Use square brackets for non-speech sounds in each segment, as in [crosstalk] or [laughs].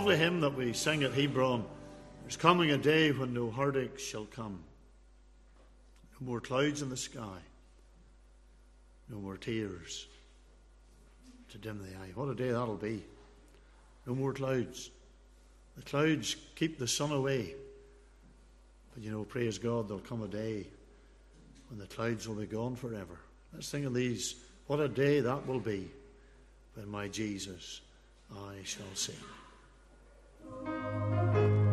lovely hymn that we sing at Hebron. There's coming a day when no heartache shall come, no more clouds in the sky, no more tears to dim the eye. What a day that'll be! No more clouds. The clouds keep the sun away. But you know, praise God, there'll come a day when the clouds will be gone forever. Let's think of these. What a day that will be when my Jesus I shall see. A couple.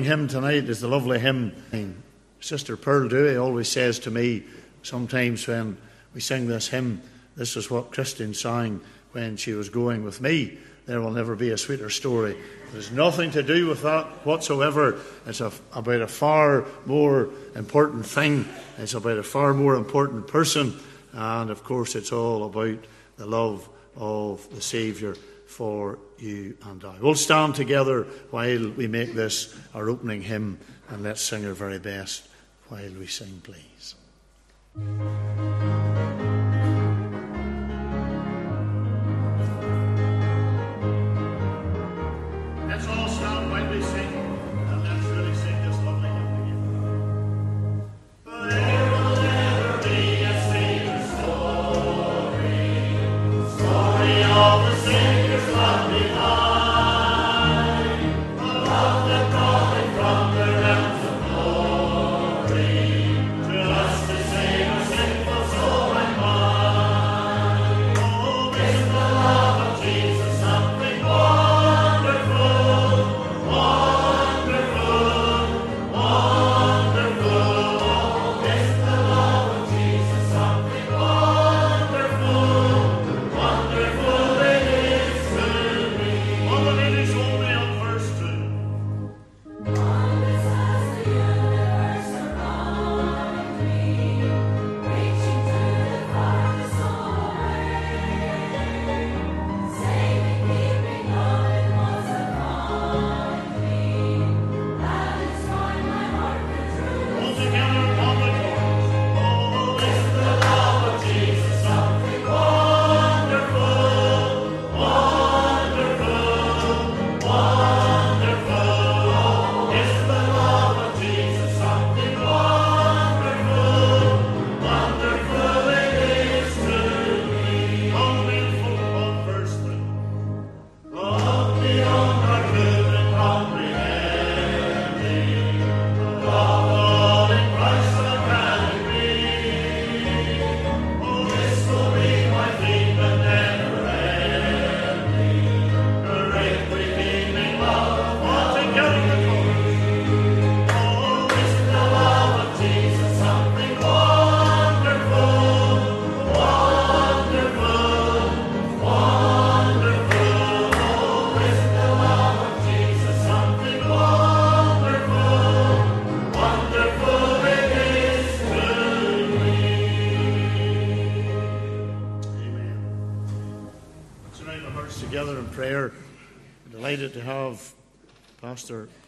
Opening hymn tonight is the lovely hymn. Sister Pearl Dewey always says to me sometimes when we sing this hymn, this is what Christine sang when she was going with me. There will never be a sweeter story. There's nothing to do with that whatsoever. It's a, about a far more important thing. It's about a far more important person. And of course, it's all about the love of the Saviour for you and I. We'll stand together while we make this our opening hymn and let's sing our very best while we sing, please.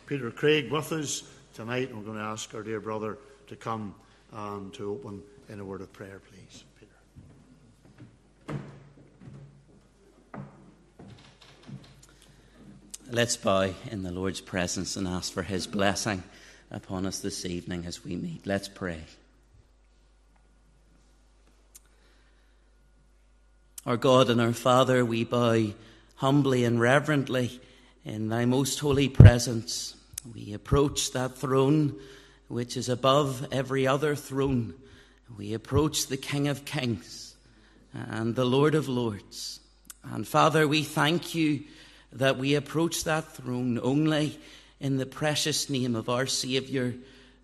Peter Craig with us tonight. And We're going to ask our dear brother to come and to open in a word of prayer, please. Peter. Let's bow in the Lord's presence and ask for his blessing upon us this evening as we meet. Let's pray. Our God and our Father, we bow humbly and reverently in thy most holy presence. We approach that throne which is above every other throne. We approach the King of Kings and the Lord of Lords. And Father, we thank you that we approach that throne only in the precious name of our Saviour,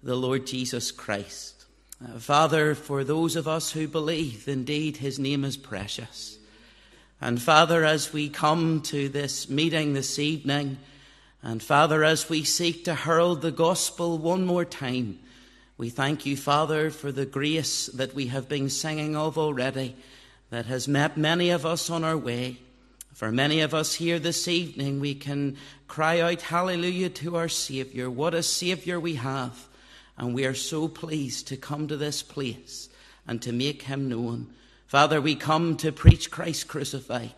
the Lord Jesus Christ. Uh, Father, for those of us who believe, indeed, his name is precious. And Father, as we come to this meeting this evening, and Father, as we seek to herald the gospel one more time, we thank you, Father, for the grace that we have been singing of already, that has met many of us on our way. For many of us here this evening, we can cry out hallelujah to our Saviour. What a Saviour we have. And we are so pleased to come to this place and to make him known. Father, we come to preach Christ crucified.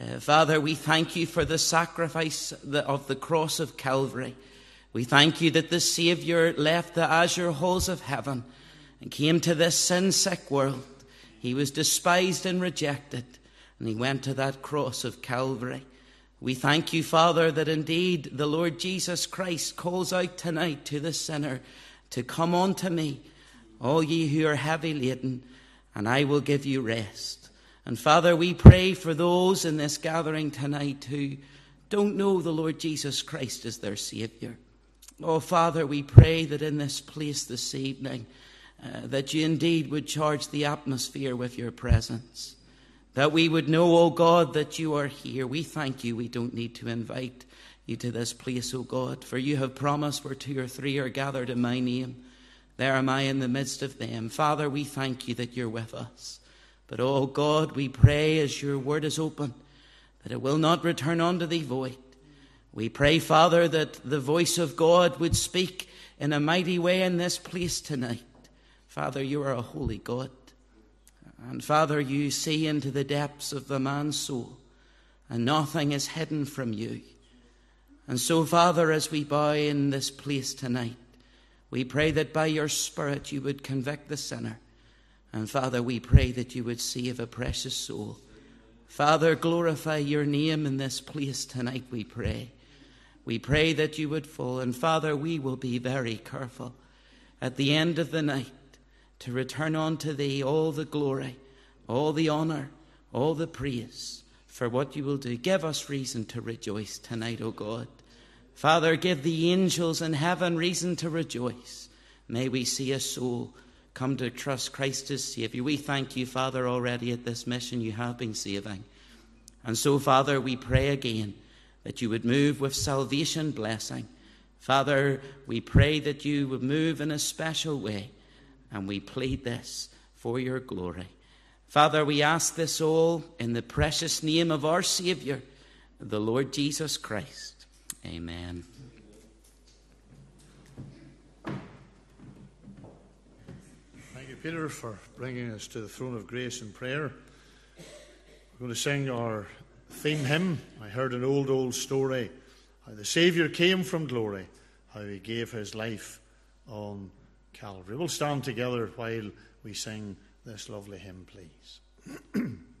Uh, Father, we thank you for the sacrifice of the cross of Calvary. We thank you that the Saviour left the azure halls of heaven and came to this sin sick world. He was despised and rejected, and he went to that cross of Calvary. We thank you, Father, that indeed the Lord Jesus Christ calls out tonight to the sinner to come unto me, all ye who are heavy laden and I will give you rest. And Father, we pray for those in this gathering tonight who don't know the Lord Jesus Christ as their Saviour. Oh, Father, we pray that in this place this evening, uh, that you indeed would charge the atmosphere with your presence. That we would know, oh God, that you are here. We thank you. We don't need to invite you to this place, oh God, for you have promised where two or three are gathered in my name there am I in the midst of them. Father, we thank you that you're with us. But, oh God, we pray as your word is open that it will not return unto thee void. We pray, Father, that the voice of God would speak in a mighty way in this place tonight. Father, you are a holy God. And Father, you see into the depths of the man's soul, and nothing is hidden from you. And so, Father, as we bow in this place tonight, we pray that by your Spirit you would convict the sinner. And Father, we pray that you would save a precious soul. Father, glorify your name in this place tonight, we pray. We pray that you would fall. And Father, we will be very careful at the end of the night to return unto thee all the glory, all the honour, all the praise for what you will do. Give us reason to rejoice tonight, O God. Father, give the angels in heaven reason to rejoice. May we see a soul come to trust Christ as Savior. We thank you, Father, already at this mission you have been saving. And so, Father, we pray again that you would move with salvation blessing. Father, we pray that you would move in a special way, and we plead this for your glory. Father, we ask this all in the precious name of our Saviour, the Lord Jesus Christ. Amen. Thank you, Peter, for bringing us to the throne of grace in prayer. We're going to sing our theme hymn. I heard an old, old story how the Saviour came from glory, how he gave his life on Calvary. We'll stand together while we sing this lovely hymn, please. [clears throat]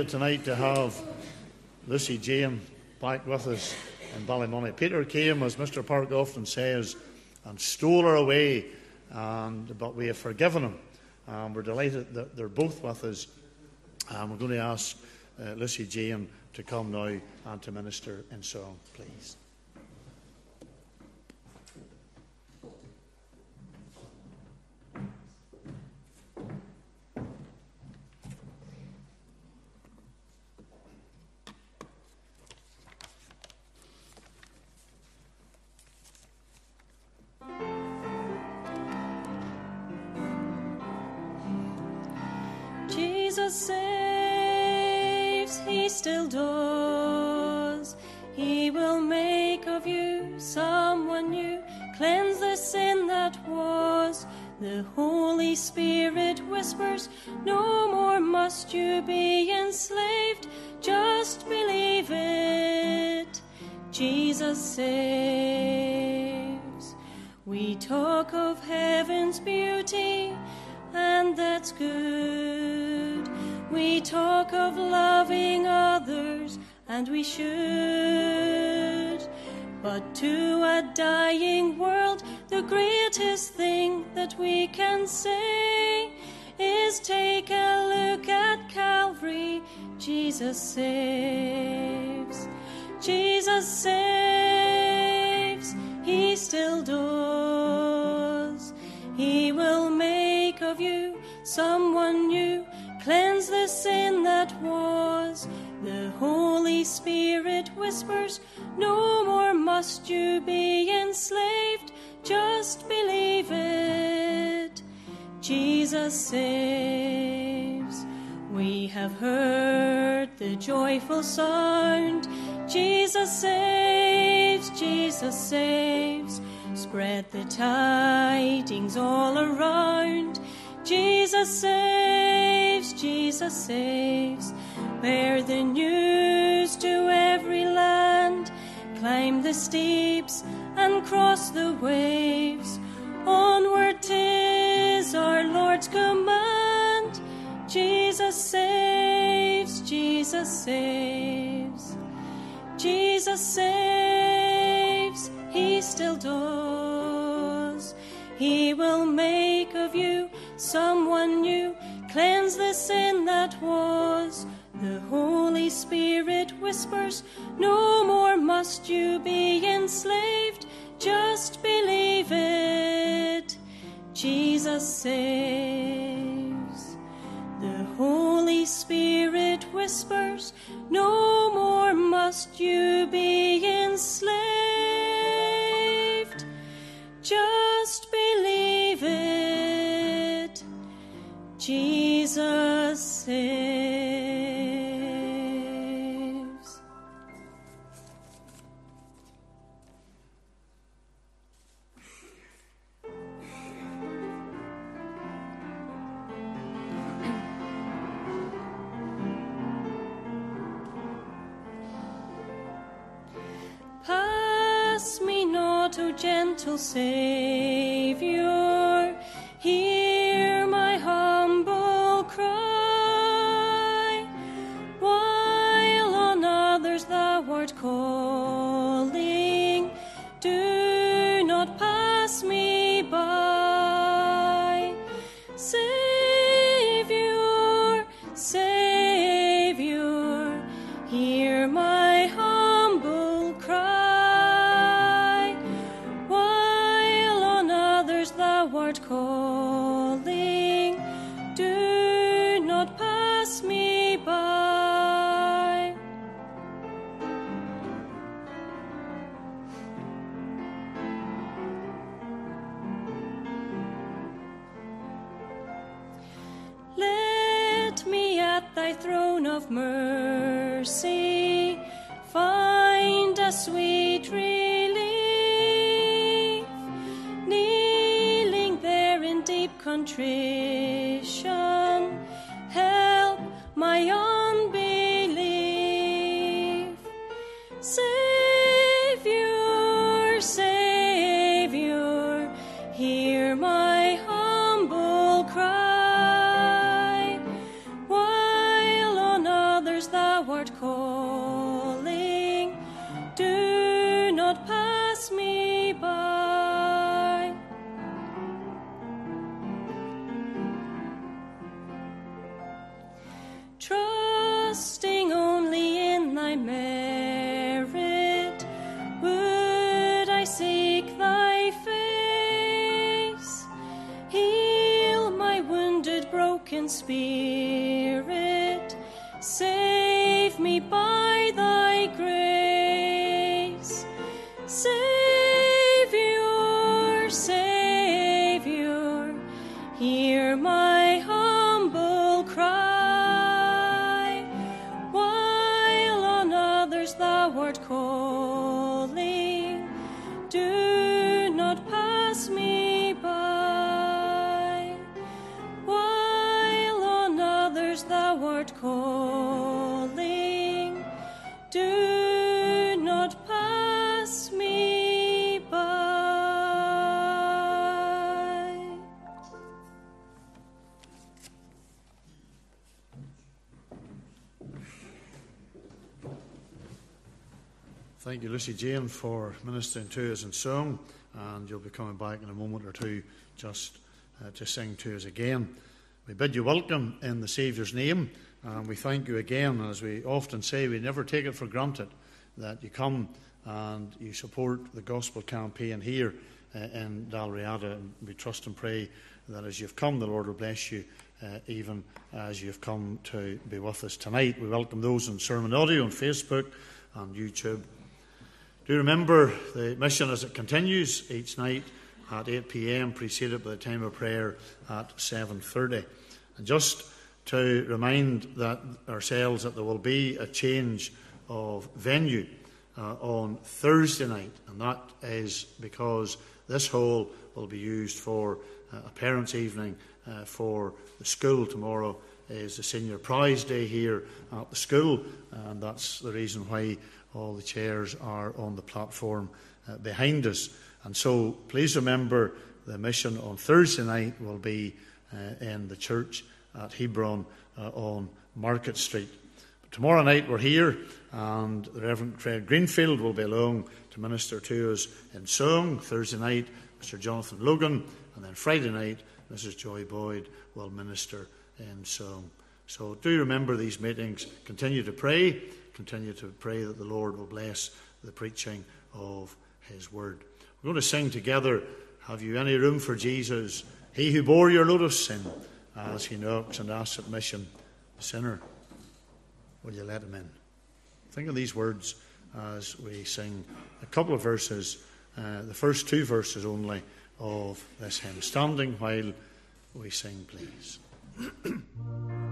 Well, tonight to have Lucy Jane back with us in Ballymoney. Peter came, as Mr. Park often says, and stole her away, and, but we have forgiven him. And we're delighted that they're both with us. And we're going to ask uh, Lucy Jane to come now and to minister in song, please. Still does. He will make of you someone new, cleanse the sin that was. The Holy Spirit whispers, No more must you be enslaved, just believe it. Jesus saves. We talk of heaven's beauty, and that's good. We talk of loving others, and we should. But to a dying world, the greatest thing that we can say is take a look at Calvary. Jesus saves. Jesus saves. He still does. He will make of you someone new, cleanse the sin that was. The Holy Spirit whispers, No more must you be enslaved, just believe it. Jesus saves. We have heard the joyful sound. Jesus saves, Jesus saves. Spread the tidings all around. Jesus saves, Jesus saves. Bear the news to every land. Climb the steeps and cross the waves. Onward tis our Lord's command. Jesus saves, Jesus saves. Jesus saves, He still does. He will make of you someone new, cleanse the sin that was. The Holy Spirit whispers, No more must you be enslaved, just believe it. Jesus saves. The Holy Spirit whispers, No more must you be enslaved, just Jesus saves. Pass me not, O gentle Saviour, hear thou thy throne of mercy find a sweet relief. Kneeling there in deep contrition, Thank you, Lucy Jane, for ministering to us in song, and you'll be coming back in a moment or two just uh, to sing to us again. We bid you welcome in the Saviour's name, and we thank you again. As we often say, we never take it for granted that you come and you support the gospel campaign here uh, in Dalriada, and we trust and pray that as you've come, the Lord will bless you. Uh, even as you've come to be with us tonight. We welcome those on Sermon Audio on Facebook and YouTube. Do remember the mission as it continues each night at 8 p.m., preceded by the time of prayer at 7:30. And just to remind that ourselves that there will be a change of venue uh, on Thursday night, and that is because this hall will be used for uh, a parents' evening uh, for the school tomorrow. Is the senior prize day here at the school, and that's the reason why all the chairs are on the platform uh, behind us. And so please remember the mission on Thursday night will be uh, in the church at Hebron uh, on Market Street. But tomorrow night we're here, and the Reverend Craig Greenfield will be along to minister to us in song. Thursday night, Mr. Jonathan Logan, and then Friday night, Mrs. Joy Boyd will minister in song. So do remember these meetings. Continue to pray. Continue to pray that the Lord will bless the preaching of His word. We're going to sing together. Have you any room for Jesus? He who bore your load of sin, as he knocks and asks admission, sinner, will you let him in? Think of these words as we sing a couple of verses, uh, the first two verses only of this hymn. Standing while we sing, please. [clears throat]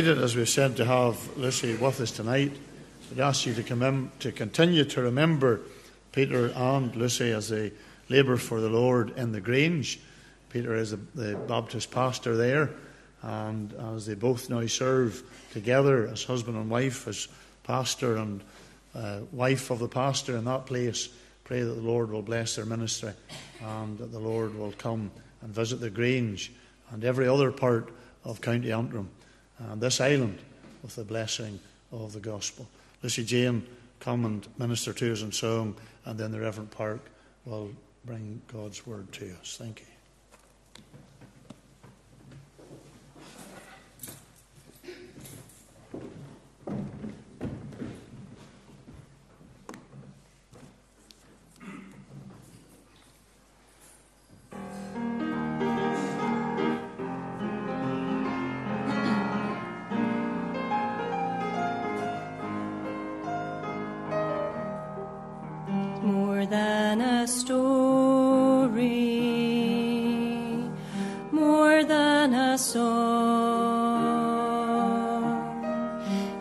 delighted, as we've said, to have Lucy with us tonight. I'd ask you to, come in, to continue to remember Peter and Lucy as they labour for the Lord in the Grange. Peter is the, the Baptist pastor there, and as they both now serve together as husband and wife, as pastor and uh, wife of the pastor in that place, pray that the Lord will bless their ministry and that the Lord will come and visit the Grange and every other part of County Antrim and this island with the blessing of the gospel. Lucy Jane, come and minister to us in song, and then the Reverend Park will bring God's word to us. Thank you. Story, more than a song.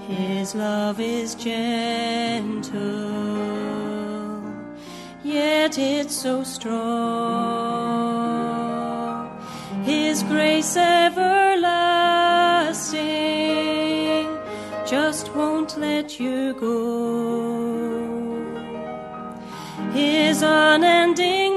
His love is gentle, yet it's so strong. His grace everlasting just won't let you go. Unending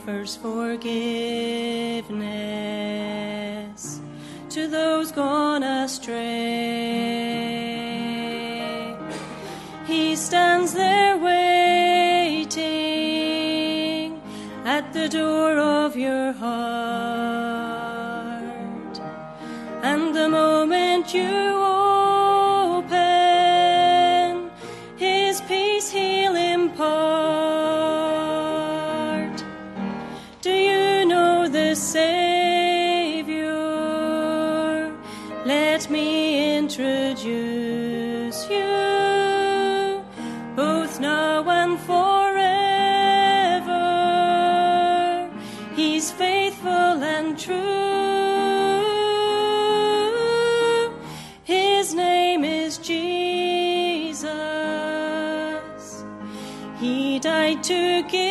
offers forgiveness to give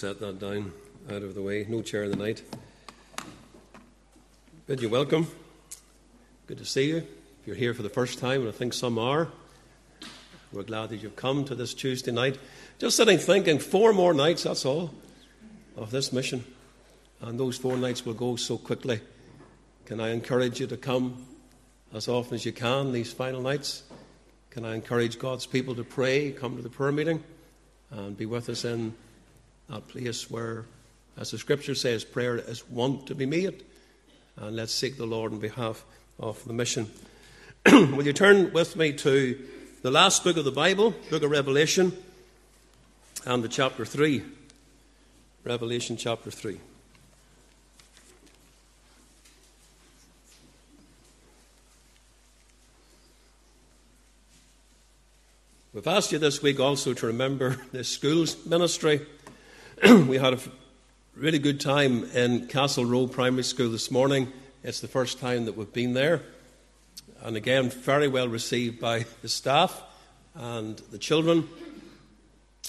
set that down out of the way. No chair in the night. Bid you welcome. Good to see you. If you're here for the first time, and I think some are, we're glad that you've come to this Tuesday night. Just sitting thinking, four more nights, that's all, of this mission. And those four nights will go so quickly. Can I encourage you to come as often as you can these final nights? Can I encourage God's people to pray, come to the prayer meeting, and be with us in that place where, as the scripture says, prayer is wont to be made. And let's seek the Lord on behalf of the mission. [clears throat] Will you turn with me to the last book of the Bible, book of Revelation, and the chapter 3. Revelation chapter 3. We've asked you this week also to remember [laughs] the schools ministry. [clears throat] we had a really good time in Castle Row Primary School this morning. It's the first time that we've been there. And again, very well received by the staff and the children.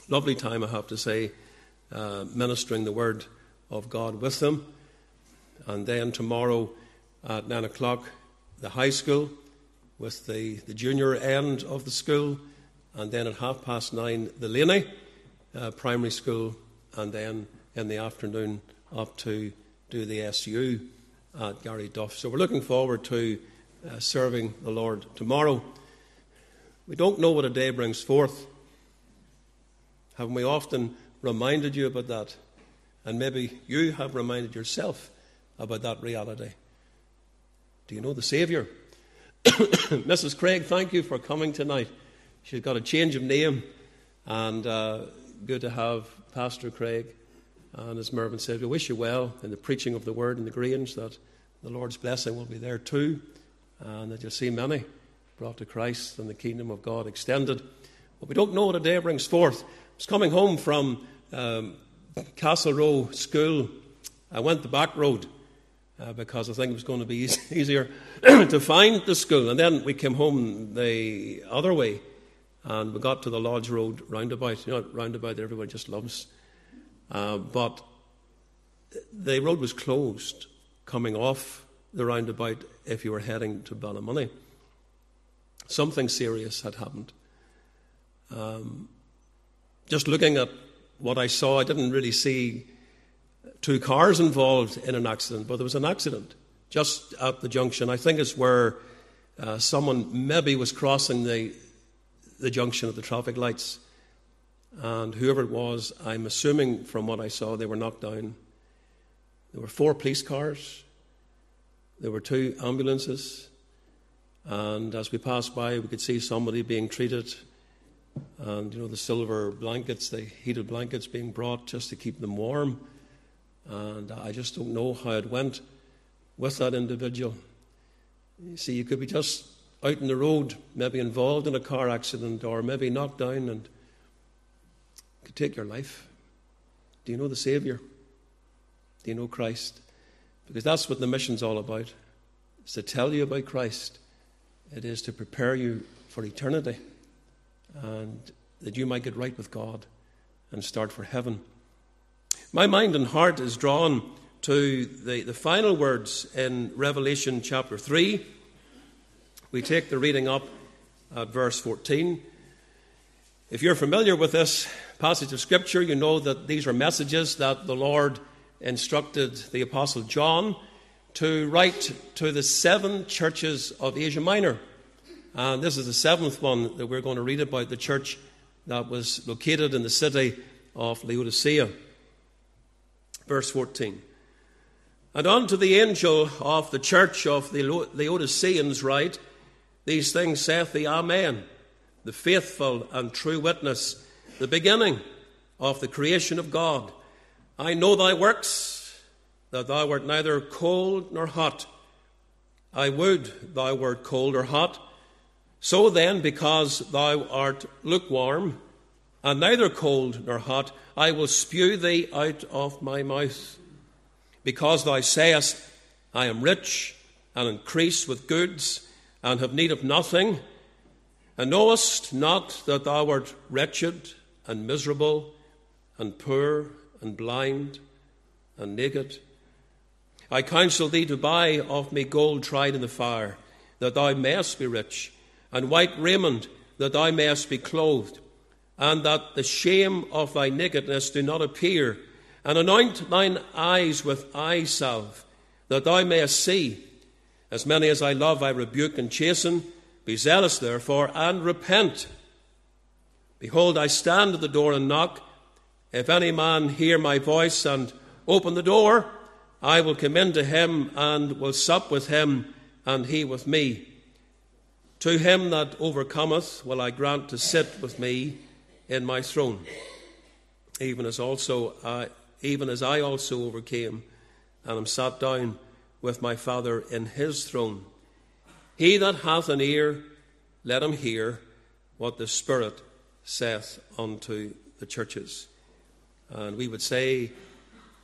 Lovely time, I have to say, uh, ministering the Word of God with them. And then tomorrow at 9 o'clock, the high school with the, the junior end of the school. And then at half past nine, the Laney uh, primary school. And then in the afternoon, up to do the SU at Garryduff. So we're looking forward to uh, serving the Lord tomorrow. We don't know what a day brings forth. Haven't we often reminded you about that? And maybe you have reminded yourself about that reality. Do you know the Saviour? Mrs. [coughs] Craig, thank you for coming tonight. She's got a change of name, and uh, good to have Pastor Craig. And as Mervyn said, we wish you well in the preaching of the word in the Grange, that the Lord's blessing will be there too, and that you'll see many brought to Christ and the kingdom of God extended. But we don't know what a day brings forth. I was coming home from um, Castle Row School. I went the back road uh, because I think it was going to be easy, [laughs] easier [clears throat] to find the school. And then we came home the other way and we got to the Lodge Road roundabout. You know, roundabout that everybody just loves. Uh, but the road was closed coming off the roundabout if you were heading to Ballymoney. Something serious had happened. Um, just looking at what I saw, I didn't really see two cars involved in an accident, but there was an accident just at the junction. I think it's where uh, someone maybe was crossing the, the junction at the traffic lights. And whoever it was, I'm assuming from what I saw, they were knocked down. There were four police cars, there were two ambulances, and as we passed by, we could see somebody being treated. And, you know, the silver blankets, the heated blankets being brought just to keep them warm. And I just don't know how it went with that individual. You see, you could be just out in the road, maybe involved in a car accident, or maybe knocked down and could take your life. Do you know the Savior? Do you know Christ? Because that's what the mission's all about. It's to tell you about Christ. It is to prepare you for eternity and that you might get right with God and start for heaven. My mind and heart is drawn to the, the final words in Revelation chapter 3. We take the reading up at verse 14. If you're familiar with this passage of Scripture, you know that these are messages that the Lord instructed the Apostle John to write to the seven churches of Asia Minor. And this is the seventh one that we're going to read about the church that was located in the city of Laodicea verse 14. And unto the angel of the church of the Laodiceans write, These things saith the Amen, the faithful and true witness, the beginning of the creation of God. I know thy works, that thou art neither cold nor hot. I would thou wert cold or hot. So then, because thou art lukewarm, and neither cold nor hot, I will spew thee out of my mouth. Because thou sayest, I am rich and increase with goods, and have need of nothing, and knowest not that thou art wretched and miserable, and poor and blind and naked. I counsel thee to buy of me gold tried in the fire, that thou mayest be rich, and white raiment, that thou mayest be clothed and that the shame of thy nakedness do not appear. And anoint thine eyes with eye salve, that thou mayest see. As many as I love, I rebuke and chasten. Be zealous, therefore, and repent. Behold, I stand at the door and knock. If any man hear my voice and open the door, I will come in to him and will sup with him, and he with me. To him that overcometh will I grant to sit with me in my throne, even as also I, even as I also overcame and am sat down with my Father in his throne. He that hath an ear, let him hear what the Spirit saith unto the churches. And we would say,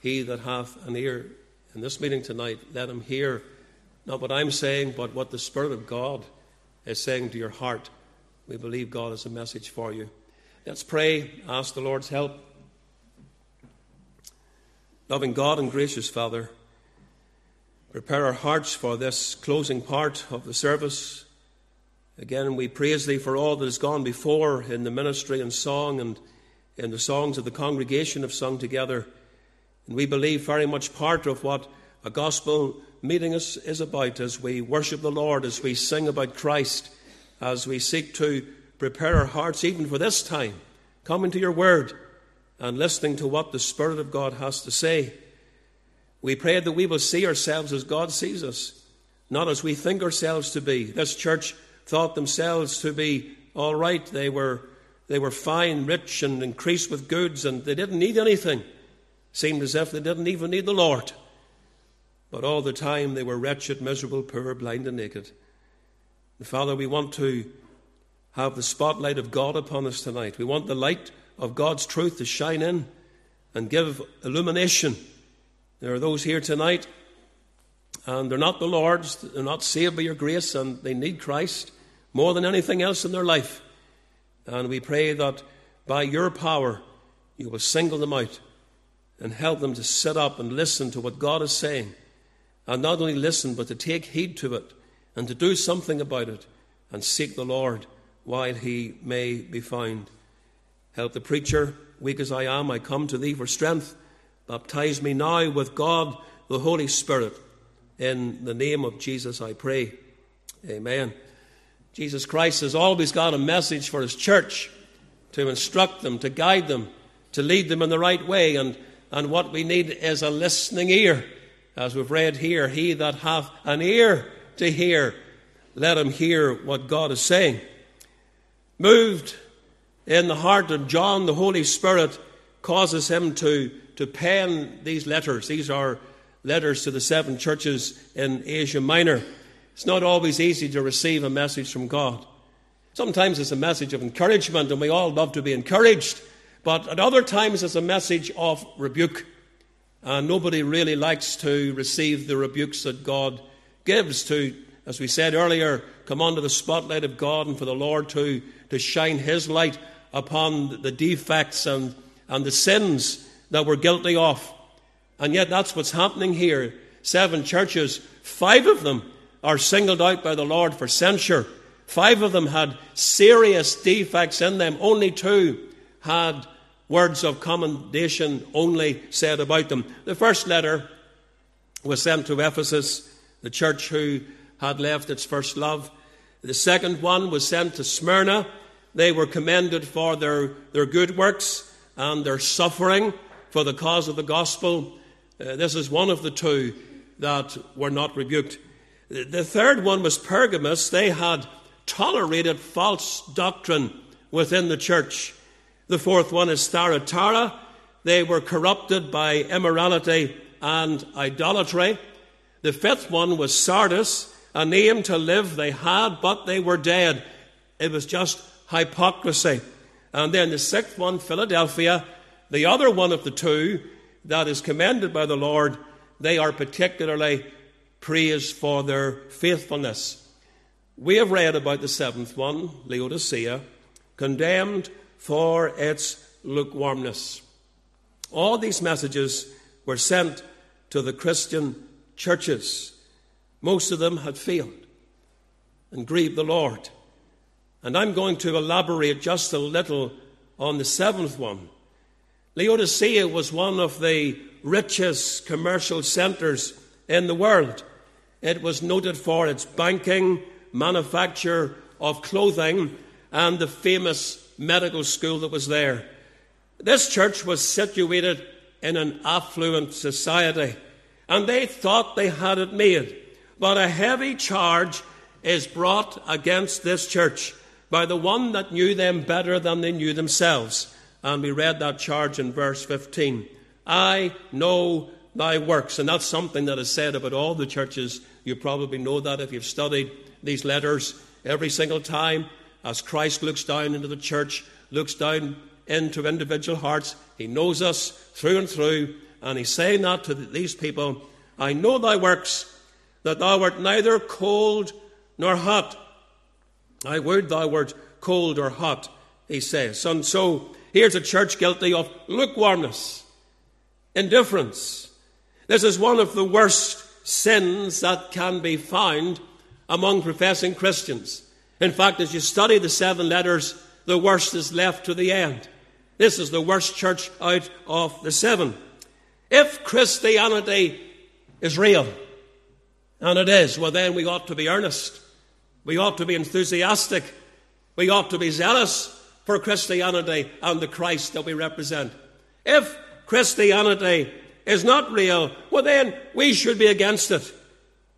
He that hath an ear in this meeting tonight, let him hear not what I'm saying, but what the Spirit of God is saying to your heart. We believe God has a message for you. Let's pray, ask the Lord's help. Loving God and gracious Father, prepare our hearts for this closing part of the service. Again, we praise Thee for all that has gone before in the ministry and song and in the songs of the congregation have sung together. And we believe very much part of what a gospel meeting is, is about as we worship the Lord, as we sing about Christ, as we seek to prepare our hearts even for this time, coming to your word and listening to what the Spirit of God has to say. We pray that we will see ourselves as God sees us, not as we think ourselves to be. This church thought themselves to be all right. They were, they were fine, rich, and increased with goods, and they didn't need anything. Seemed as if they didn't even need the Lord. But all the time they were wretched, miserable, poor, blind, and naked. And Father, we want to have the spotlight of God upon us tonight. We want the light of God's truth to shine in and give illumination. There are those here tonight, and they're not the Lord's, they're not saved by your grace, and they need Christ more than anything else in their life. And we pray that by your power, you will single them out and help them to sit up and listen to what God is saying. And not only listen, but to take heed to it and to do something about it and seek the Lord while he may be found. Help the preacher, weak as I am, I come to thee for strength. Baptize me now with God, the Holy Spirit. In the name of Jesus, I pray. Amen. Jesus Christ has always got a message for his church to instruct them, to guide them, to lead them in the right way. And, and what we need is a listening ear. As we've read here, he that hath an ear to hear, let him hear what God is saying. Moved in the heart of John, the Holy Spirit causes him to, to pen these letters. These are letters to the seven churches in Asia Minor. It's not always easy to receive a message from God. Sometimes it's a message of encouragement, and we all love to be encouraged. But at other times, it's a message of rebuke. And nobody really likes to receive the rebukes that God gives to, as we said earlier, come under the spotlight of God and for the Lord to, to shine His light upon the defects and, and the sins that we're guilty of. And yet, that's what's happening here. Seven churches, five of them are singled out by the Lord for censure. Five of them had serious defects in them. Only two had words of commendation only said about them. The first letter was sent to Ephesus, the church who had left its first love. The second one was sent to Smyrna. They were commended for their, their good works and their suffering for the cause of the gospel. Uh, this is one of the two that were not rebuked. The third one was Pergamos. They had tolerated false doctrine within the church. The fourth one is Thyatira. They were corrupted by immorality and idolatry. The fifth one was Sardis. A name to live they had, but they were dead. It was just hypocrisy. And then the sixth one, Philadelphia, the other one of the two that is commended by the Lord, they are particularly praised for their faithfulness. We have read about the seventh one, Laodicea, condemned for its lukewarmness. All these messages were sent to the Christian churches. Most of them had failed and grieved the Lord. And I'm going to elaborate just a little on the seventh one. Laodicea was one of the richest commercial centers in the world. It was noted for its banking, manufacture of clothing, and the famous medical school that was there. This church was situated in an affluent society, and they thought they had it made. But a heavy charge is brought against this church by the one that knew them better than they knew themselves. And we read that charge in verse 15. I know thy works. And that's something that is said about all the churches. You probably know that if you've studied these letters every single time as Christ looks down into the church, looks down into individual hearts. He knows us through and through. And he's saying that to these people I know thy works, that thou art neither cold nor hot. I would thou wert cold or hot, he says. And so here's a church guilty of lukewarmness, indifference. This is one of the worst sins that can be found among professing Christians. In fact, as you study the seven letters, the worst is left to the end. This is the worst church out of the seven. If Christianity is real, and it is, well, then we ought to be earnest. We ought to be enthusiastic. We ought to be zealous for Christianity and the Christ that we represent. If Christianity is not real, well, then we should be against it.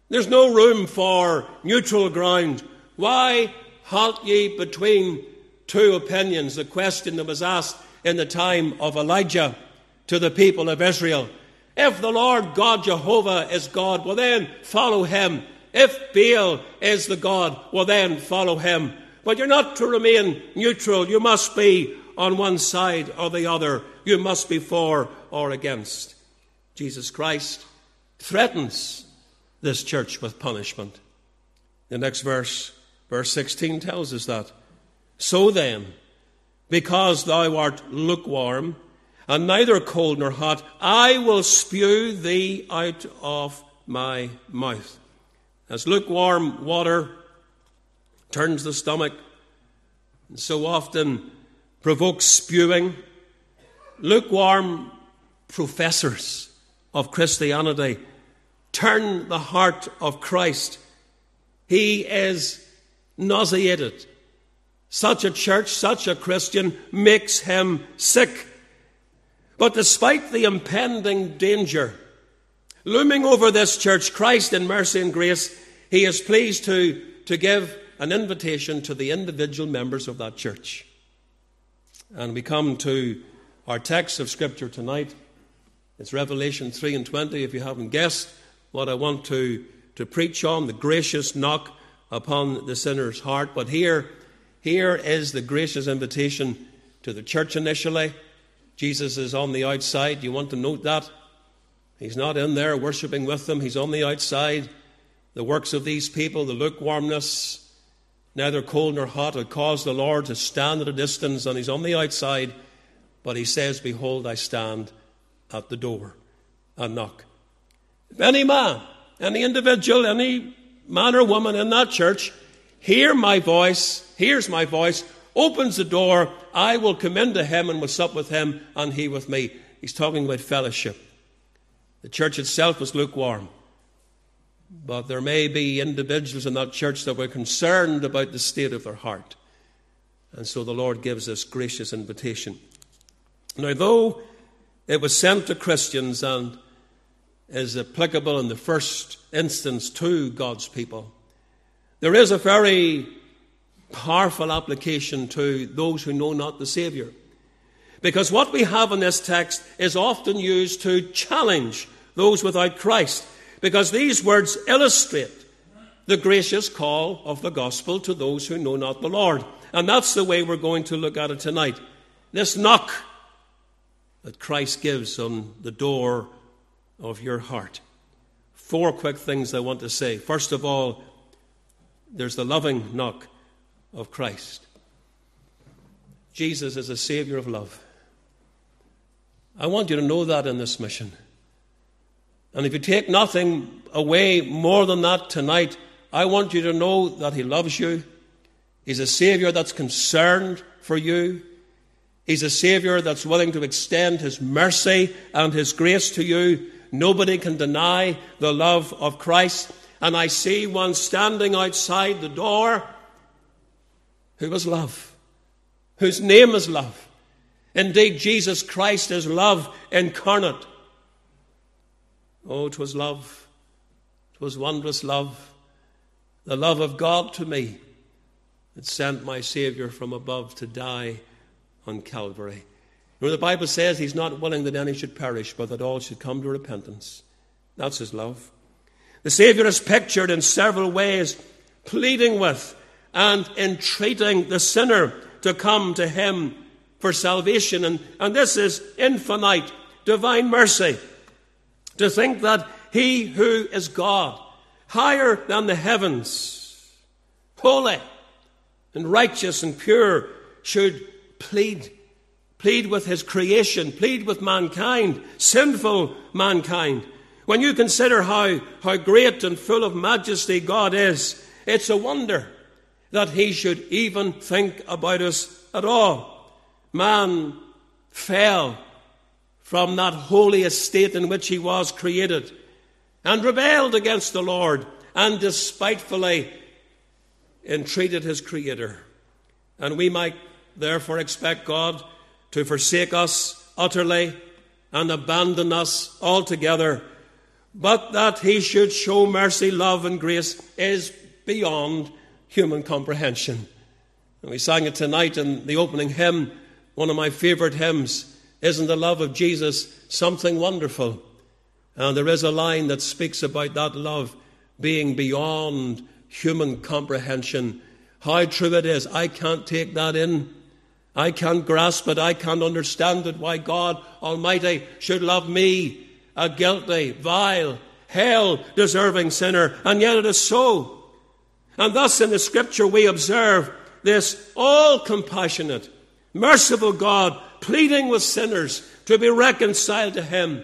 There's no room for neutral ground. Why halt ye between two opinions? The question that was asked in the time of Elijah to the people of Israel. If the Lord God Jehovah is God, well then follow him. If Baal is the God, well then follow him. But you're not to remain neutral. You must be on one side or the other. You must be for or against. Jesus Christ threatens this church with punishment. The next verse, verse 16, tells us that. So then, because thou art lukewarm, and neither cold nor hot, I will spew thee out of my mouth. As lukewarm water turns the stomach, and so often provokes spewing, lukewarm professors of Christianity turn the heart of Christ. He is nauseated. Such a church, such a Christian makes him sick. But despite the impending danger looming over this church, Christ in mercy and grace, he is pleased to, to give an invitation to the individual members of that church. And we come to our text of Scripture tonight. It's Revelation 3 and 20, if you haven't guessed what I want to, to preach on the gracious knock upon the sinner's heart. But here, here is the gracious invitation to the church initially. Jesus is on the outside. You want to note that? He's not in there worshipping with them, he's on the outside. The works of these people, the lukewarmness, neither cold nor hot, had caused the Lord to stand at a distance, and he's on the outside. But he says, Behold, I stand at the door and knock. If any man, any individual, any man or woman in that church hear my voice, hears my voice, opens the door, I will come into him and will sup with him and he with me. He's talking about fellowship. The church itself was lukewarm. But there may be individuals in that church that were concerned about the state of their heart. And so the Lord gives this gracious invitation. Now, though it was sent to Christians and is applicable in the first instance to God's people. There is a very powerful application to those who know not the Saviour. Because what we have in this text is often used to challenge those without Christ. Because these words illustrate the gracious call of the gospel to those who know not the Lord. And that's the way we're going to look at it tonight. This knock that Christ gives on the door of your heart. Four quick things I want to say. First of all, there's the loving knock of Christ. Jesus is a Savior of love. I want you to know that in this mission. And if you take nothing away more than that tonight, I want you to know that He loves you. He's a Savior that's concerned for you. He's a Savior that's willing to extend His mercy and His grace to you. Nobody can deny the love of Christ. And I see one standing outside the door who is love, whose name is love. Indeed, Jesus Christ is love incarnate. Oh, 'twas love. 'Twas wondrous love. The love of God to me that sent my Savior from above to die on Calvary. Where the Bible says he's not willing that any should perish, but that all should come to repentance. That's his love. The Savior is pictured in several ways, pleading with and entreating the sinner to come to him for salvation. And, and this is infinite divine mercy. To think that he who is God, higher than the heavens, holy and righteous and pure, should plead, plead with his creation, plead with mankind, sinful mankind. When you consider how, how great and full of majesty God is, it's a wonder that he should even think about us at all. Man fell from that holy estate in which he was created and rebelled against the Lord and despitefully entreated his Creator. And we might therefore expect God to forsake us utterly and abandon us altogether, but that he should show mercy, love, and grace is beyond human comprehension. And we sang it tonight in the opening hymn, one of my favourite hymns. Isn't the love of Jesus something wonderful? And there is a line that speaks about that love being beyond human comprehension. How true it is. I can't take that in. I can't grasp it. I can't understand it. Why God Almighty should love me, a guilty, vile, hell deserving sinner. And yet it is so. And thus in the scripture we observe this all compassionate, merciful God pleading with sinners to be reconciled to Him,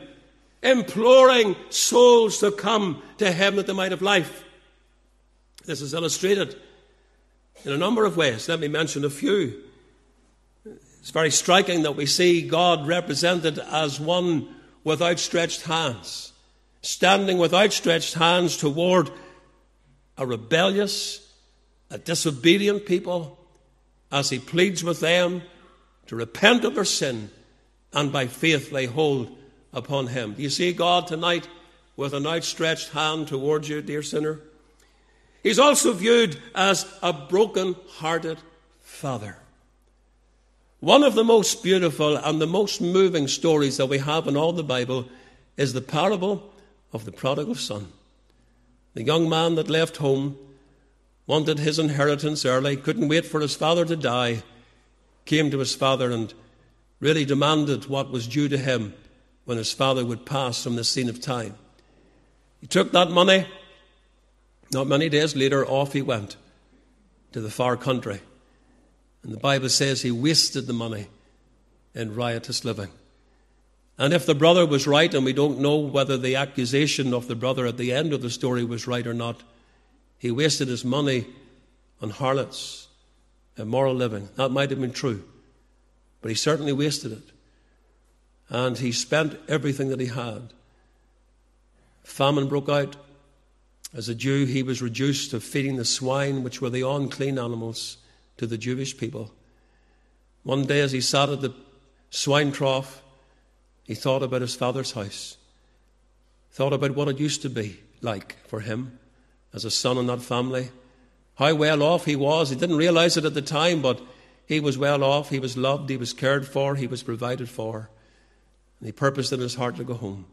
imploring souls to come to Him that they might have life. This is illustrated in a number of ways. Let me mention a few. It's very striking that we see God represented as one with outstretched hands, standing with outstretched hands toward a rebellious, a disobedient people as he pleads with them to repent of their sin and by faith lay hold upon him. Do you see God tonight with an outstretched hand towards you, dear sinner? He's also viewed as a broken hearted father. One of the most beautiful and the most moving stories that we have in all the Bible is the parable of the prodigal son. The young man that left home wanted his inheritance early, couldn't wait for his father to die, came to his father and really demanded what was due to him when his father would pass from the scene of time. He took that money. Not many days later, off he went to the far country. And the Bible says he wasted the money in riotous living. And if the brother was right, and we don't know whether the accusation of the brother at the end of the story was right or not, he wasted his money on harlots, immoral living. That might have been true, but he certainly wasted it. And he spent everything that he had. Famine broke out. As a Jew, he was reduced to feeding the swine, which were the unclean animals, to the Jewish people. One day, as he sat at the swine trough, he thought about his father's house, thought about what it used to be like for him as a son in that family, how well off he was. He didn't realize it at the time, but he was well off. He was loved. He was cared for. He was provided for. And he purposed in his heart to go home.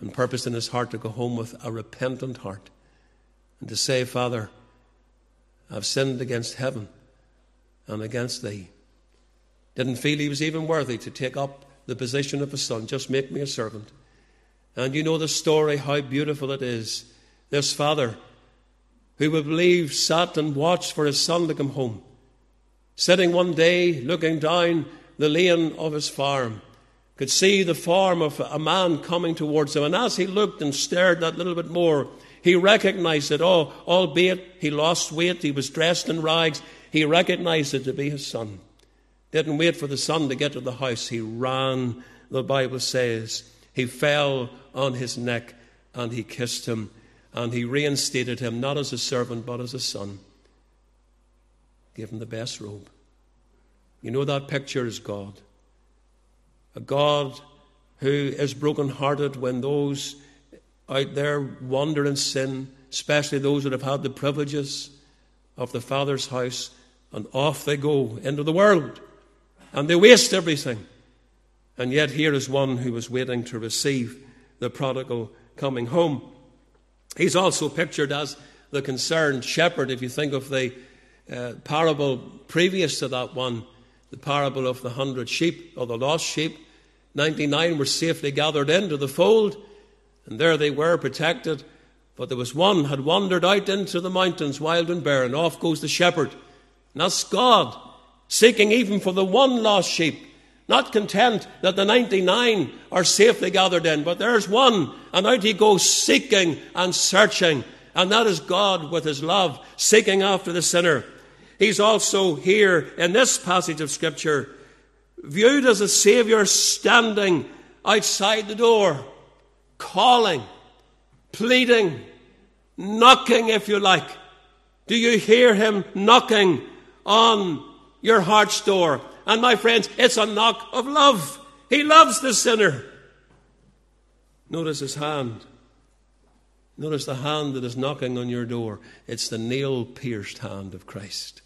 And purposed in his heart to go home with a repentant heart and to say, Father, I've sinned against heaven and against thee. Didn't feel he was even worthy to take up the position of a son. Just make me a servant. And you know the story, how beautiful it is. This father, who we believe sat and watched for his son to come home, sitting one day looking down the lane of his farm, could see the form of a man coming towards him. And as he looked and stared that little bit more, he recognized it. Oh, albeit he lost weight, he was dressed in rags, he recognized it to be his son. Didn't wait for the son to get to the house. He ran, the Bible says. He fell on his neck and he kissed him and he reinstated him not as a servant but as a son. Gave him the best robe. You know that picture is God. A God who is broken-hearted when those out there wander in sin, especially those that have had the privileges of the Father's house, and off they go into the world and they waste everything. And yet, here is one who was waiting to receive the prodigal coming home. He's also pictured as the concerned shepherd, if you think of the uh, parable previous to that one, the parable of the hundred sheep or the lost sheep. 99 were safely gathered into the fold, and there they were protected. But there was one had wandered out into the mountains, wild and barren. Off goes the shepherd. And that's God, seeking even for the one lost sheep. Not content that the 99 are safely gathered in, but there's one, and out he goes seeking and searching. And that is God with his love, seeking after the sinner. He's also here in this passage of Scripture viewed as a Saviour standing outside the door, calling, pleading, knocking, if you like. Do you hear him knocking on your heart's door? And my friends, it's a knock of love. He loves the sinner. Notice his hand. Notice the hand that is knocking on your door. It's the nail pierced hand of Christ.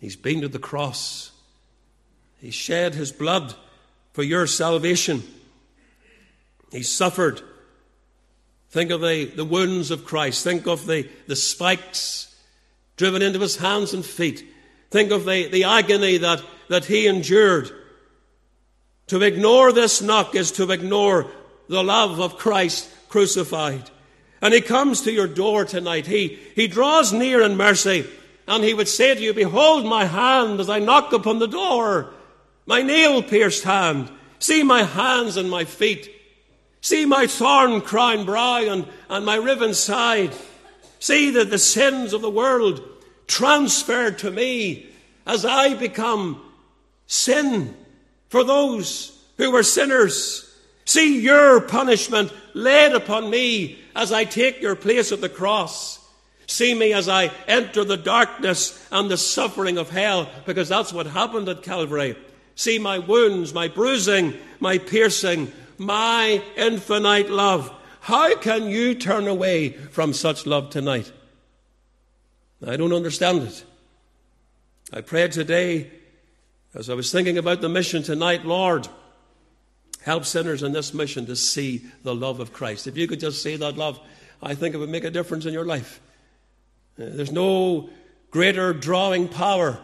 He's been to the cross. He shed his blood for your salvation. He suffered. Think of the, the wounds of Christ. Think of the, the spikes driven into his hands and feet. Think of the, the agony that, that he endured. To ignore this knock is to ignore the love of Christ crucified. And he comes to your door tonight. He, he draws near in mercy. And he would say to you, Behold my hand as I knock upon the door, my nail pierced hand. See my hands and my feet. See my thorn crowned brow and, and my riven side. See that the sins of the world transferred to me as I become sin for those who were sinners. See your punishment laid upon me as I take your place at the cross. See me as I enter the darkness and the suffering of hell, because that's what happened at Calvary. See my wounds, my bruising, my piercing, my infinite love. How can you turn away from such love tonight? I don't understand it. I pray today as I was thinking about the mission tonight, Lord, help sinners in this mission to see the love of Christ. If you could just see that love, I think it would make a difference in your life. Uh, there's no greater drawing power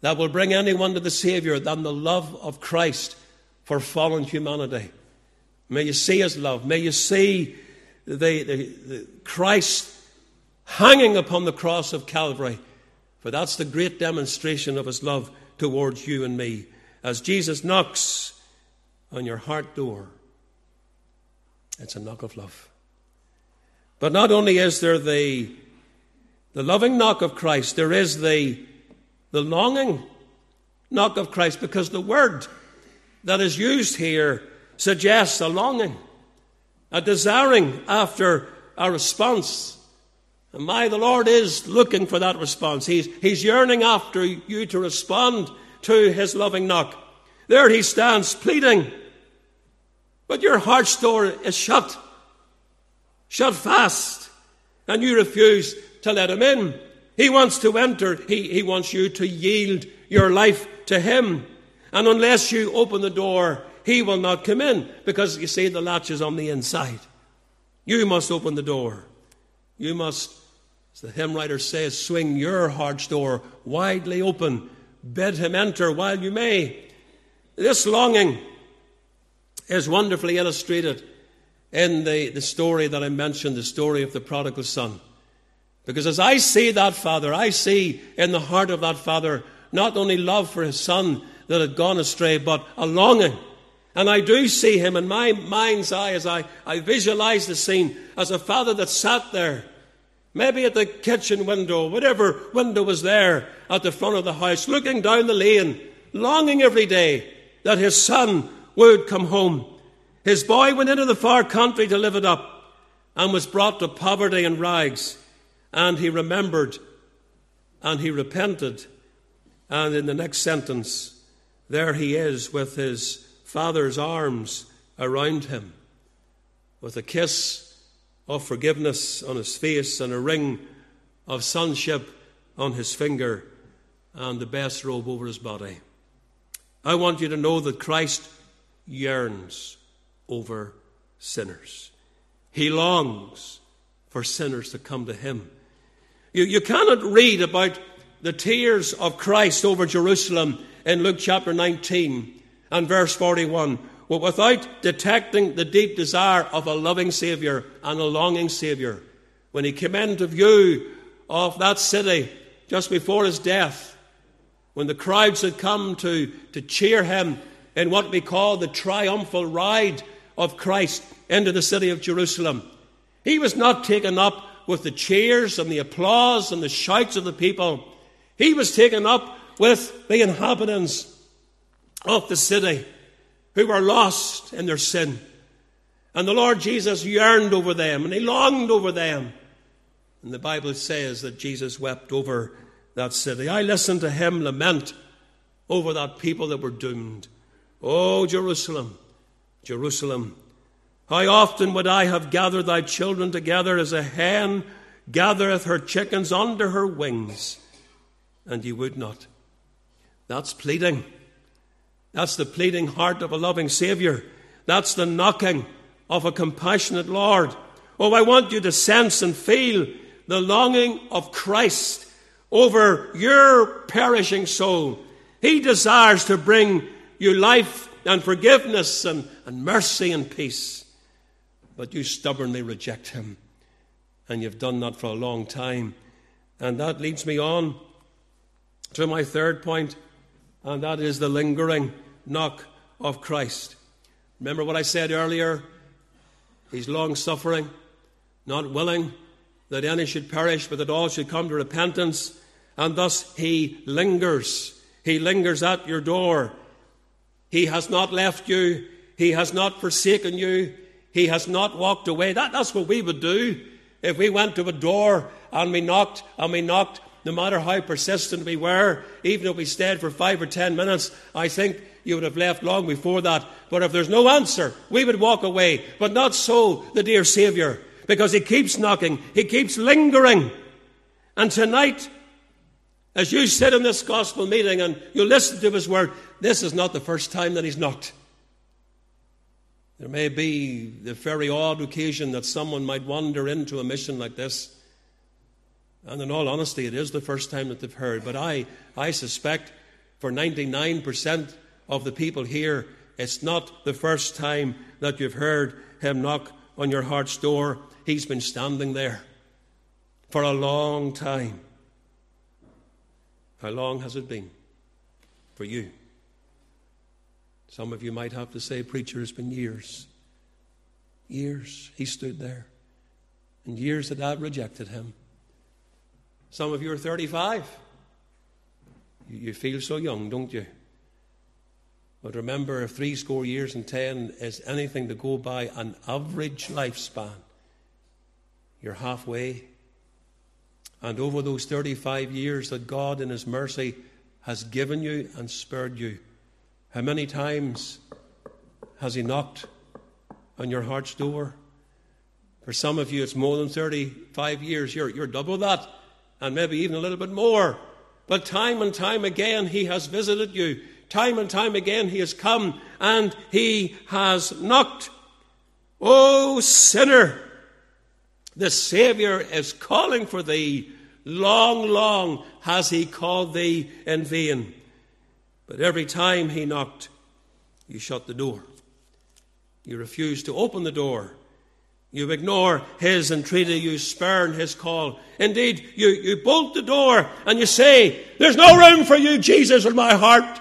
that will bring anyone to the Savior than the love of Christ for fallen humanity. May you see His love. May you see the, the, the Christ hanging upon the cross of Calvary. For that's the great demonstration of His love towards you and me. As Jesus knocks on your heart door, it's a knock of love. But not only is there the the loving knock of Christ, there is the, the longing knock of Christ because the word that is used here suggests a longing, a desiring after a response. And my, the Lord is looking for that response. He's, he's yearning after you to respond to his loving knock. There he stands pleading, but your heart's door is shut, shut fast, and you refuse to let him in. He wants to enter. He, he wants you to yield your life to him. And unless you open the door, he will not come in because you see the latch is on the inside. You must open the door. You must, as the hymn writer says, swing your heart's door widely open. Bid him enter while you may. This longing is wonderfully illustrated in the, the story that I mentioned, the story of the prodigal son. Because as I see that father, I see in the heart of that father not only love for his son that had gone astray, but a longing. And I do see him in my mind's eye as I, I visualize the scene as a father that sat there, maybe at the kitchen window, whatever window was there at the front of the house, looking down the lane, longing every day that his son would come home. His boy went into the far country to live it up and was brought to poverty and rags. And he remembered and he repented. And in the next sentence, there he is with his father's arms around him, with a kiss of forgiveness on his face and a ring of sonship on his finger and the best robe over his body. I want you to know that Christ yearns over sinners. He longs for sinners to come to him. You, you cannot read about the tears of Christ over Jerusalem in Luke chapter 19 and verse 41, well, without detecting the deep desire of a loving Saviour and a longing Saviour, when he came into view of that city just before his death, when the crowds had come to, to cheer him in what we call the triumphal ride of Christ into the city of Jerusalem, he was not taken up with the cheers and the applause and the shouts of the people. He was taken up with the inhabitants of the city who were lost in their sin. And the Lord Jesus yearned over them and he longed over them. And the Bible says that Jesus wept over that city. I listened to him lament over that people that were doomed. Oh, Jerusalem, Jerusalem, how often would I have gathered thy children together as a hen gathereth her chickens under her wings, and ye would not. That's pleading. That's the pleading heart of a loving Saviour. That's the knocking of a compassionate Lord. Oh, I want you to sense and feel the longing of Christ over your perishing soul. He desires to bring you life and forgiveness and, and mercy and peace. But you stubbornly reject him. And you've done that for a long time. And that leads me on to my third point, and that is the lingering knock of Christ. Remember what I said earlier? He's long suffering, not willing that any should perish, but that all should come to repentance. And thus he lingers. He lingers at your door. He has not left you. He has not forsaken you. He has not walked away. That, that's what we would do if we went to a door and we knocked and we knocked, no matter how persistent we were, even if we stayed for five or ten minutes. I think you would have left long before that. But if there's no answer, we would walk away. But not so the dear Saviour because he keeps knocking, he keeps lingering. And tonight, as you sit in this gospel meeting and you listen to his word, this is not the first time that he's knocked. There may be the very odd occasion that someone might wander into a mission like this. And in all honesty, it is the first time that they've heard. But I, I suspect for 99% of the people here, it's not the first time that you've heard him knock on your heart's door. He's been standing there for a long time. How long has it been for you? Some of you might have to say, Preacher, it's been years. Years he stood there, and years that I've rejected him. Some of you are 35. You feel so young, don't you? But remember, if three score years and ten is anything to go by an average lifespan, you're halfway. And over those 35 years that God, in His mercy, has given you and spared you, how many times has He knocked on your heart's door? For some of you, it's more than 35 years. You're, you're double that, and maybe even a little bit more. But time and time again, He has visited you. Time and time again, He has come and He has knocked. Oh, sinner! The Saviour is calling for thee. Long, long has he called thee in vain. But every time he knocked, you shut the door. You refused to open the door. You ignore his entreaty. You spurn his call. Indeed, you, you bolt the door and you say, There's no room for you, Jesus, in my heart.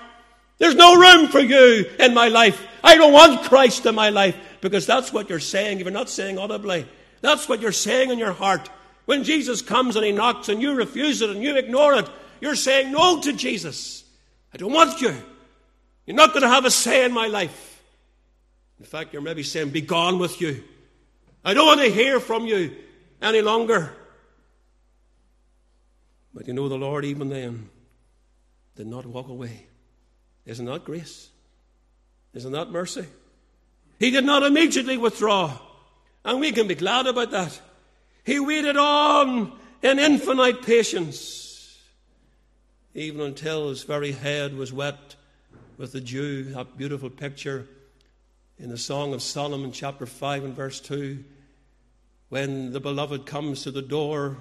There's no room for you in my life. I don't want Christ in my life. Because that's what you're saying if you're not saying audibly. That's what you're saying in your heart. When Jesus comes and he knocks and you refuse it and you ignore it, you're saying no to Jesus. I don't want you. You're not going to have a say in my life. In fact, you're maybe saying, Be gone with you. I don't want to hear from you any longer. But you know, the Lord, even then, did not walk away. Isn't that grace? Isn't that mercy? He did not immediately withdraw. And we can be glad about that. He waited on in infinite patience, even until his very head was wet with the dew, that beautiful picture in the Song of Solomon, chapter 5 and verse 2, when the beloved comes to the door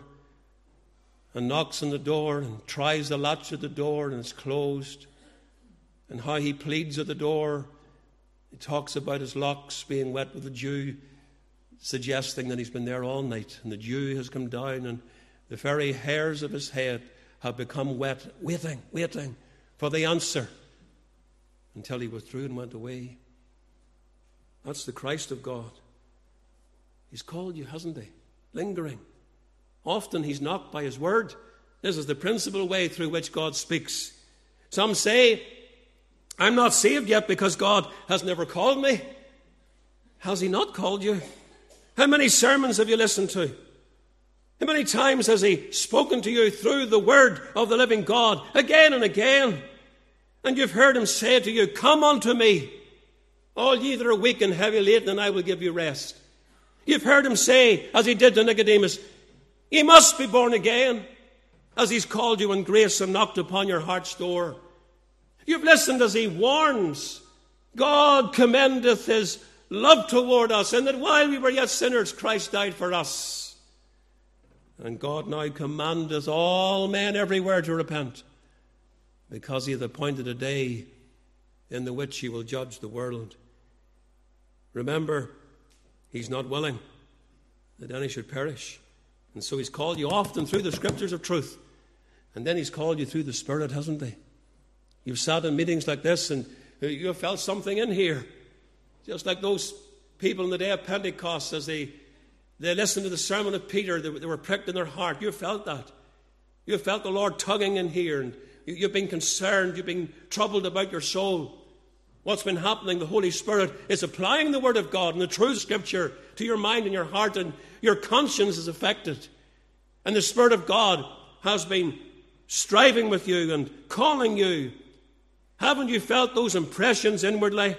and knocks on the door and tries the latch of the door and it's closed, and how he pleads at the door. He talks about his locks being wet with the dew, suggesting that he's been there all night, and the dew has come down, and the very hairs of his head have become wet, waiting, waiting for the answer until he withdrew and went away. That's the Christ of God. He's called you, hasn't he? Lingering. Often he's knocked by his word. This is the principal way through which God speaks. Some say, I'm not saved yet because God has never called me. Has he not called you? How many sermons have you listened to? How many times has he spoken to you through the word of the living God again and again? And you've heard him say to you, Come unto me, all ye that are weak and heavy laden, and I will give you rest. You've heard him say, as he did to Nicodemus, Ye must be born again, as he's called you in grace and knocked upon your heart's door. You've listened as he warns, God commendeth his love toward us, and that while we were yet sinners, Christ died for us. And God now commandeth all men everywhere to repent, because he hath appointed a day in the which he will judge the world. Remember, he's not willing that any should perish. And so he's called you often through the scriptures of truth. And then he's called you through the Spirit, hasn't he? You've sat in meetings like this and you have felt something in here. Just like those people in the day of Pentecost as they, they listened to the sermon of Peter, they, they were pricked in their heart. You felt that. You felt the Lord tugging in here and you, you've been concerned, you've been troubled about your soul. What's been happening, the Holy Spirit is applying the Word of God and the true Scripture to your mind and your heart, and your conscience is affected. And the Spirit of God has been striving with you and calling you. Haven't you felt those impressions inwardly,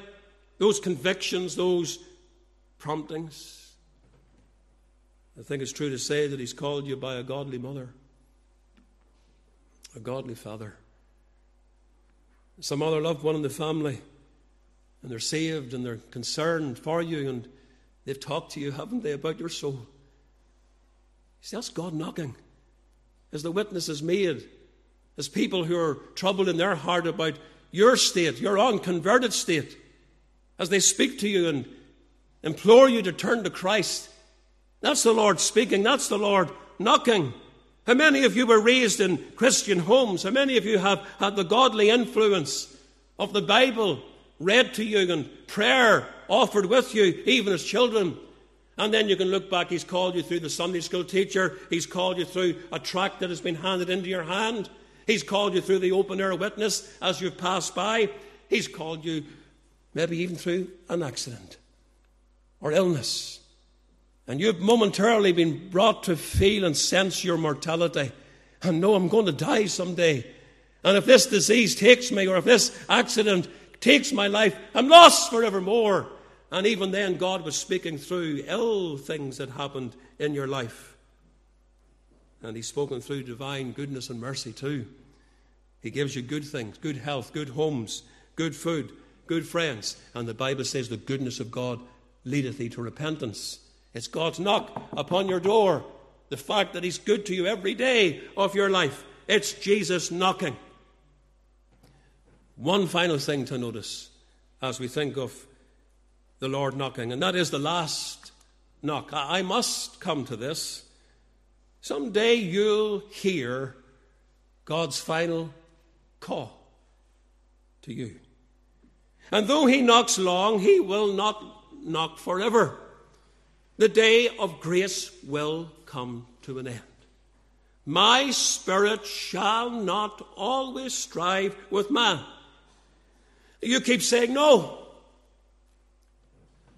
those convictions, those promptings? I think it's true to say that He's called you by a godly mother, a godly father, some other loved one in the family and they're saved and they're concerned for you and they've talked to you, haven't they, about your soul? See, that's God knocking. As the witness is made, as people who are troubled in their heart about your state, your unconverted state, as they speak to you and implore you to turn to Christ, that's the Lord speaking, that's the Lord knocking. How many of you were raised in Christian homes? How many of you have had the godly influence of the Bible read to you and prayer offered with you, even as children. And then you can look back, He's called you through the Sunday school teacher, He's called you through a tract that has been handed into your hand, He's called you through the open air witness as you've passed by, He's called you maybe even through an accident or illness. And you've momentarily been brought to feel and sense your mortality and know I'm going to die someday. And if this disease takes me, or if this accident takes my life, I'm lost forevermore. And even then, God was speaking through ill things that happened in your life. And He's spoken through divine goodness and mercy too. He gives you good things, good health, good homes, good food, good friends. And the Bible says the goodness of God leadeth thee to repentance. It's God's knock upon your door. The fact that He's good to you every day of your life. It's Jesus knocking. One final thing to notice as we think of the Lord knocking, and that is the last knock. I must come to this. Someday you'll hear God's final call to you. And though He knocks long, He will not knock forever. The day of grace will come to an end. My spirit shall not always strive with man you keep saying no.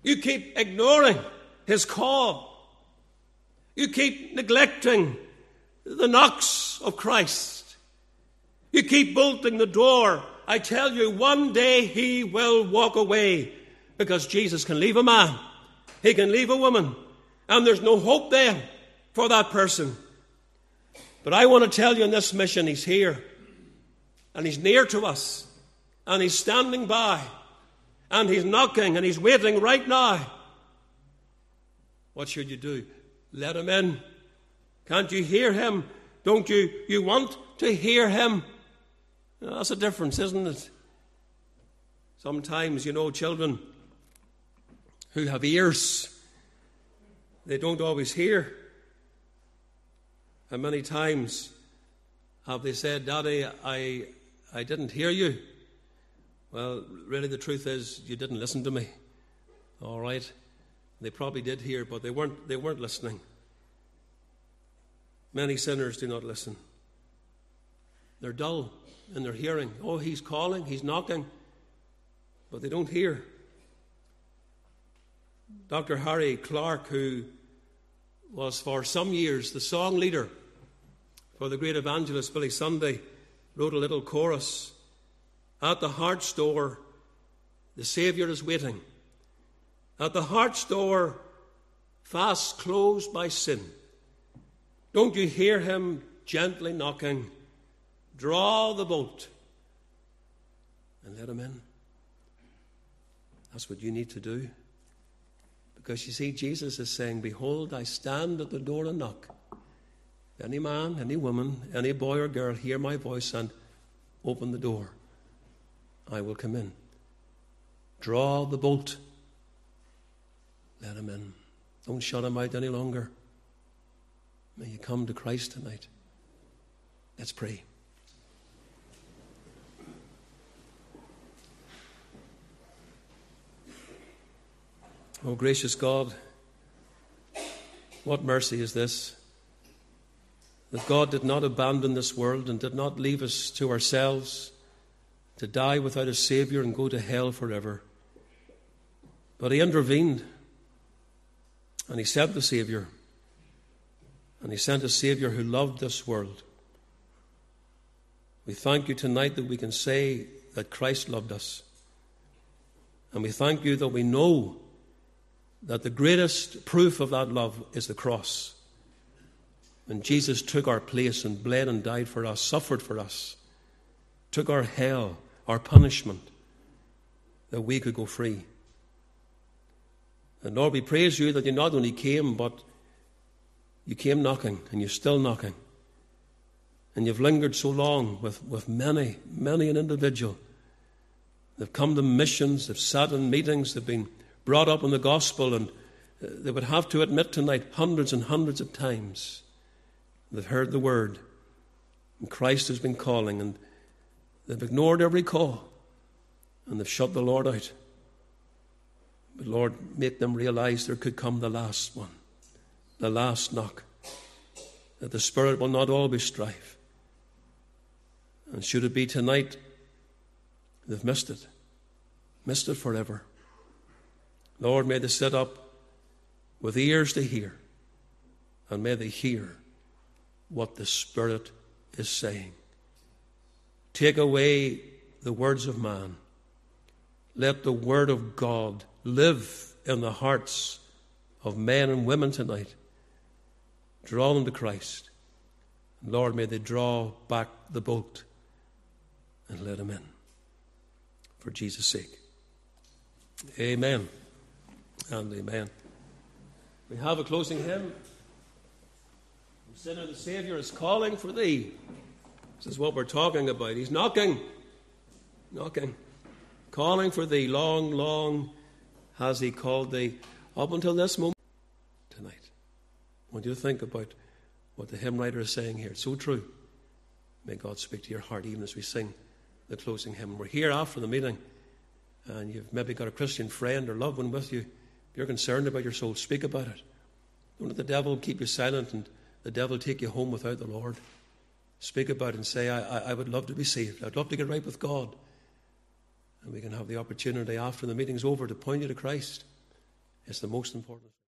You keep ignoring his call. You keep neglecting the knocks of Christ. You keep bolting the door. I tell you, one day he will walk away because Jesus can leave a man, he can leave a woman, and there's no hope then for that person. But I want to tell you in this mission, he's here and he's near to us and he's standing by and he's knocking and he's waiting right now. What should you do? Let him in. Can't you hear him Don't you, you want to hear him? that's a difference, isn't it? Sometimes, you know, children who have ears, they don't always hear. And many times have they said, Daddy, I, I didn't hear you. Well, really, the truth is, you didn't listen to me. All right? They probably did hear, but they weren't, they weren't listening. Many sinners do not listen. They're dull in their hearing. Oh, he's calling, he's knocking, but they don't hear. Dr. Harry Clarke, who was for some years the song leader for the great evangelist Billy Sunday, wrote a little chorus At the heart's door, the Saviour is waiting. At the heart's door, fast closed by sin. Don't you hear him gently knocking? Draw the bolt and let him in. That's what you need to do. Because you see, Jesus is saying, Behold, I stand at the door and knock. Any man, any woman, any boy or girl hear my voice and open the door. I will come in. Draw the bolt. Let him in. Don't shut him out any longer. May you come to Christ tonight. Let's pray. Oh, gracious God, what mercy is this? That God did not abandon this world and did not leave us to ourselves to die without a Saviour and go to hell forever. But He intervened and He sent the Saviour. And He sent a Saviour who loved this world. We thank you tonight that we can say that Christ loved us. And we thank you that we know that the greatest proof of that love is the cross. When Jesus took our place and bled and died for us, suffered for us, took our hell, our punishment, that we could go free. And Lord, we praise you that you not only came, but you came knocking, and you're still knocking. And you've lingered so long with, with many, many an individual. They've come to missions, they've sat in meetings, they've been brought up in the gospel, and uh, they would have to admit tonight hundreds and hundreds of times they've heard the word, and Christ has been calling, and they've ignored every call, and they've shut the Lord out. But Lord, make them realize there could come the last one, the last knock, that the Spirit will not always strive. And should it be tonight, they've missed it, missed it forever. Lord, may they sit up with ears to hear, and may they hear what the Spirit is saying. Take away the words of man. Let the Word of God live in the hearts of men and women tonight. Draw them to Christ. Lord, may they draw back the boat and let them in. For Jesus' sake. Amen and amen. We have a closing hymn. Sinner, the Savior is calling for thee. This is what we're talking about. He's knocking, knocking, calling for thee. Long, long has He called thee up until this moment tonight. I you think about what the hymn writer is saying here. It's so true. May God speak to your heart even as we sing the closing hymn. We're here after the meeting, and you've maybe got a Christian friend or loved one with you If you're concerned about your soul, speak about it. Don't let the devil keep you silent and the devil take you home without the Lord. Speak about and say, I, I, I would love to be saved. I'd love to get right with God. And we can have the opportunity after the meeting's over to point you to Christ. It's the most important.